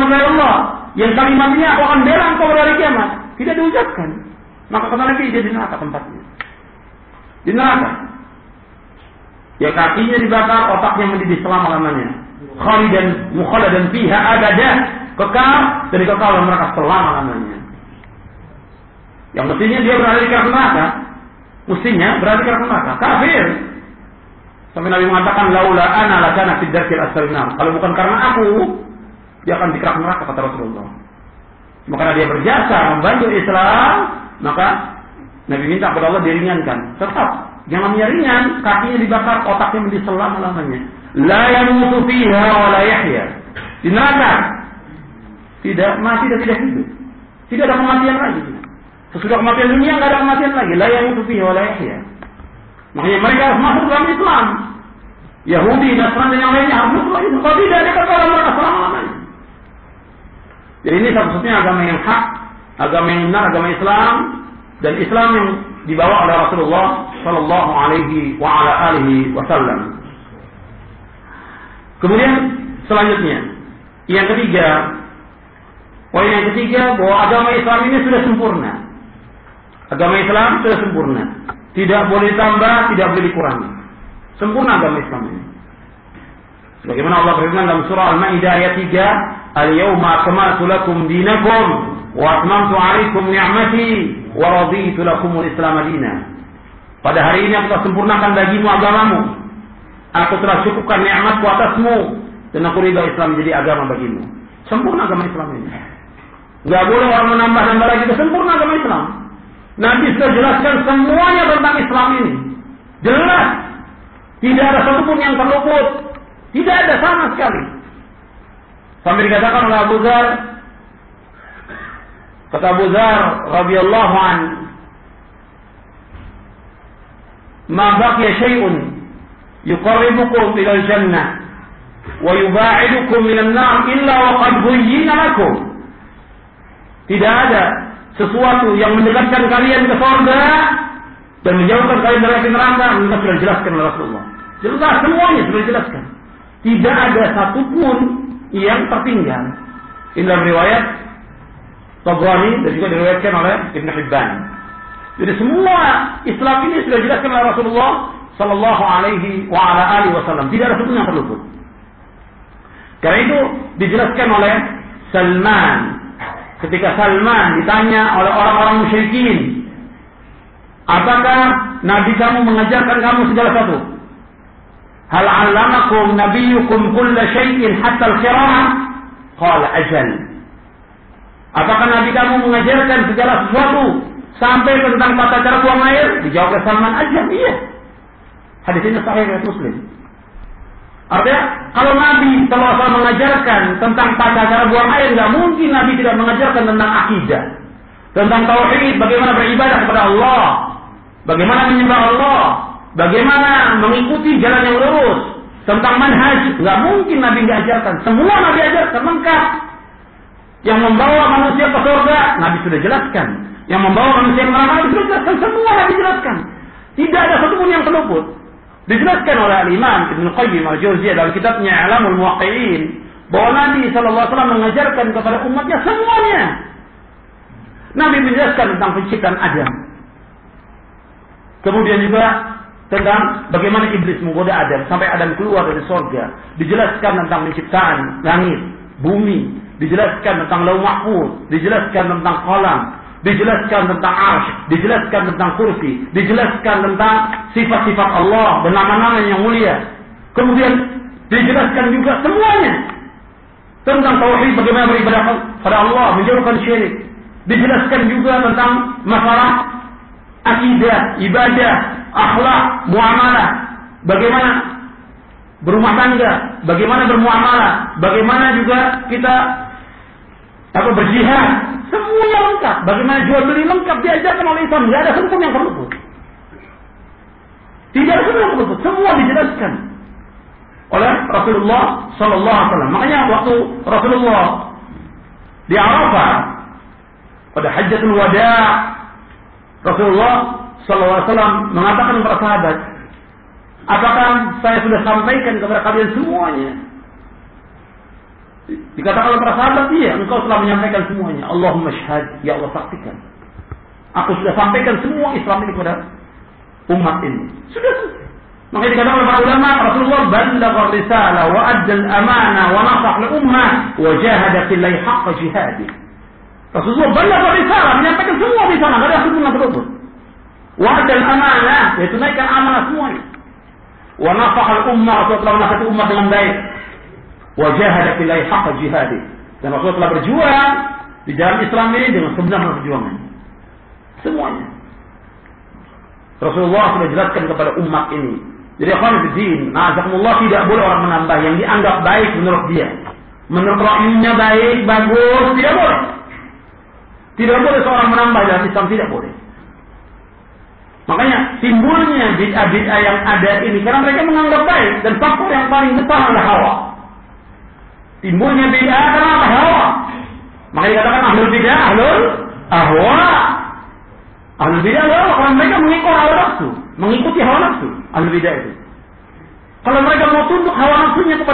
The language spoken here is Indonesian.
kalimat Allah yang kalimatnya aku akan bela engkau pada hari kiamat. Tidak diucapkan. Maka kata Nabi dia di neraka tempatnya. Di neraka. Ya kakinya dibakar, otaknya mendidih selama-lamanya. Khalidan mukhaladan fiha abada. Kekal dari kekal dalam neraka selama-lamanya. Yang mestinya dia berada di neraka. Mestinya berada di neraka. Kafir. Sampai Nabi mengatakan laula ana lakana fid darkil. Kalau bukan karena aku, dia akan dikerak neraka kata Rasulullah. Maka dia berjasa membantu Islam, maka Nabi minta kepada Allah diringankan. Tetap jangan ringan, kakinya dibakar, otaknya menjadi selama-lamanya. La yamutu fiha wa la yahya. Di neraka. Tidak mati dan tidak hidup. Tidak ada kematian lagi. Sesudah kematian dunia nggak ada kematian lagi. La yamutu fiha wa la yahya. Makanya mereka harus masuk dalam Islam. Yahudi, Nasrani yang lainnya harus masuk Islam. Kalau tidak, selama-lamanya. Jadi ini satu-satunya agama yang hak, agama yang benar, agama Islam dan Islam yang dibawa oleh Rasulullah Shallallahu Alaihi wa ala Wasallam. Kemudian selanjutnya, yang ketiga, poin yang ketiga bahwa agama Islam ini sudah sempurna. Agama Islam sudah sempurna. Tidak boleh ditambah, tidak boleh dikurangi. Sempurna agama Islam ini. Bagaimana Allah berfirman dalam surah Al-Maidah ayat 3, "Al-yawma akmaltu lakum dinakum wa atmamtu 'alaikum ni'mati wa raditu lakum al-Islam dinan." Pada hari ini aku telah sempurnakan bagimu agamamu. Aku telah cukupkan nikmatku atasmu dan aku ridha Islam menjadi agama bagimu. Sempurna agama Islam ini. Gak boleh orang menambah-nambah lagi. Sempurna agama Islam. Nabi sudah jelaskan semuanya tentang Islam ini. Jelas. Tidak ada satupun yang terluput. Tidak ada sama sekali. Sampai dikatakan oleh Abu Zar. Kata Abu Zar radhiyallahu an. Ma baqiya syai'un yuqarribukum ila jannah wa yuba'idukum minan nar illa wa qad lakum. Tidak ada sesuatu yang mendekatkan kalian ke surga dan menjauhkan kalian dari neraka, mereka sudah jelaskan oleh Rasulullah. Jelas semuanya sudah dijelaskan. Tidak ada satupun yang tertinggal. Ini dalam riwayat Tabrani dan juga diriwayatkan oleh Ibn Hibban. Jadi semua Islam ini sudah dijelaskan oleh Rasulullah Sallallahu Alaihi wa ala alihi Wasallam. Tidak ada satupun yang terluput. Karena itu dijelaskan oleh Salman ketika Salman ditanya oleh orang-orang musyrikin, apakah Nabi kamu mengajarkan kamu segala satu? Hal alamakum nabiyukum kulla syai'in hatta al-qira'ah? Qala ajal. Apakah Nabi kamu mengajarkan segala sesuatu sampai tentang tata cara buang air? Dijawab oleh Salman, ajal, iya. Hadis ini sahih dari Muslim. Artinya kalau Nabi SAW mengajarkan tentang tata cara buang air, nggak mungkin Nabi tidak mengajarkan tentang akidah, tentang tauhid, bagaimana beribadah kepada Allah, bagaimana menyembah Allah, bagaimana mengikuti jalan yang lurus, tentang manhaj, nggak mungkin Nabi nggak ajarkan. Semua Nabi ajarkan lengkap. Yang membawa manusia ke surga, Nabi sudah jelaskan. Yang membawa manusia ke neraka, Nabi sudah jelaskan. Semua Nabi jelaskan. Tidak ada satupun yang terluput. Dijelaskan oleh Al-Imam Ibn Qayyim Al-Jauziyah dalam kitabnya Alamul Muwaqqi'in bahwa Nabi SAW mengajarkan kepada umatnya semuanya. Nabi menjelaskan tentang penciptaan Adam. Kemudian juga tentang bagaimana iblis menggoda Adam sampai Adam keluar dari sorga. Dijelaskan tentang penciptaan langit, bumi. Dijelaskan tentang lau mahfud. Dijelaskan tentang kolam dijelaskan tentang arsh, dijelaskan tentang kursi, dijelaskan tentang sifat-sifat Allah dan nama-nama yang mulia. Kemudian dijelaskan juga semuanya tentang tauhid bagaimana beribadah pada Allah, menjauhkan syirik. Dijelaskan juga tentang masalah akidah, ibadah, akhlak, muamalah, bagaimana berumah tangga, bagaimana bermuamalah, bagaimana juga kita apa berjihad, semuanya lengkap. Bagaimana jual beli lengkap diajarkan oleh Islam. Tidak ada hukum yang terluput. Tidak ada hukum yang terluput. Semua dijelaskan oleh Rasulullah Sallallahu Alaihi Wasallam. Makanya waktu Rasulullah di Arafah pada Hajjatul Wada, Rasulullah Sallallahu Alaihi mengatakan kepada sahabat, apakah saya sudah sampaikan kepada kalian semuanya? Dikatakan oleh para sahabat, iya, engkau telah menyampaikan semuanya. Allahumma syahad, ya Allah saksikan. Aku sudah sampaikan semua Islam ini kepada umat ini. Sudah Maka dikatakan oleh para ulama, Rasulullah ballagha risalah wa adda al-amanah wa nasah li ummah wa jahada haqqa jihadi. Rasulullah ballagha risalah, menyampaikan semua di sana, enggak ada hubungan tersebut. Wa adda al-amanah, yaitu naikkan amanah semuanya. Wa nasah al-ummah, Rasulullah telah menasihati umat dengan baik wajah fillahi haqqa jihadi. Dan Rasulullah telah berjuang di dalam Islam ini dengan sebenarnya perjuangan. Semuanya. Rasulullah sudah jelaskan kepada umat ini. Jadi akhwan fiddin, na'azakumullah tidak boleh orang menambah yang dianggap baik menurut dia. Menurut rakyatnya baik, bagus, tidak boleh. Tidak boleh seorang menambah dalam Islam, tidak boleh. Makanya timbulnya bid'ah-bid'ah yang ada ini karena mereka menganggap baik dan faktor yang paling besar adalah hawa. Timbulnya bid'ah karena apa? Hawa. Maka dikatakan ahlul bid'ah, ahlul ahwa. Ahlul bid'ah adalah kalau mereka mengikut hawa nafsu, mengikuti hawa nafsu. Ahlul bid'ah itu. Kalau mereka mau tunduk hawa nafsunya kepada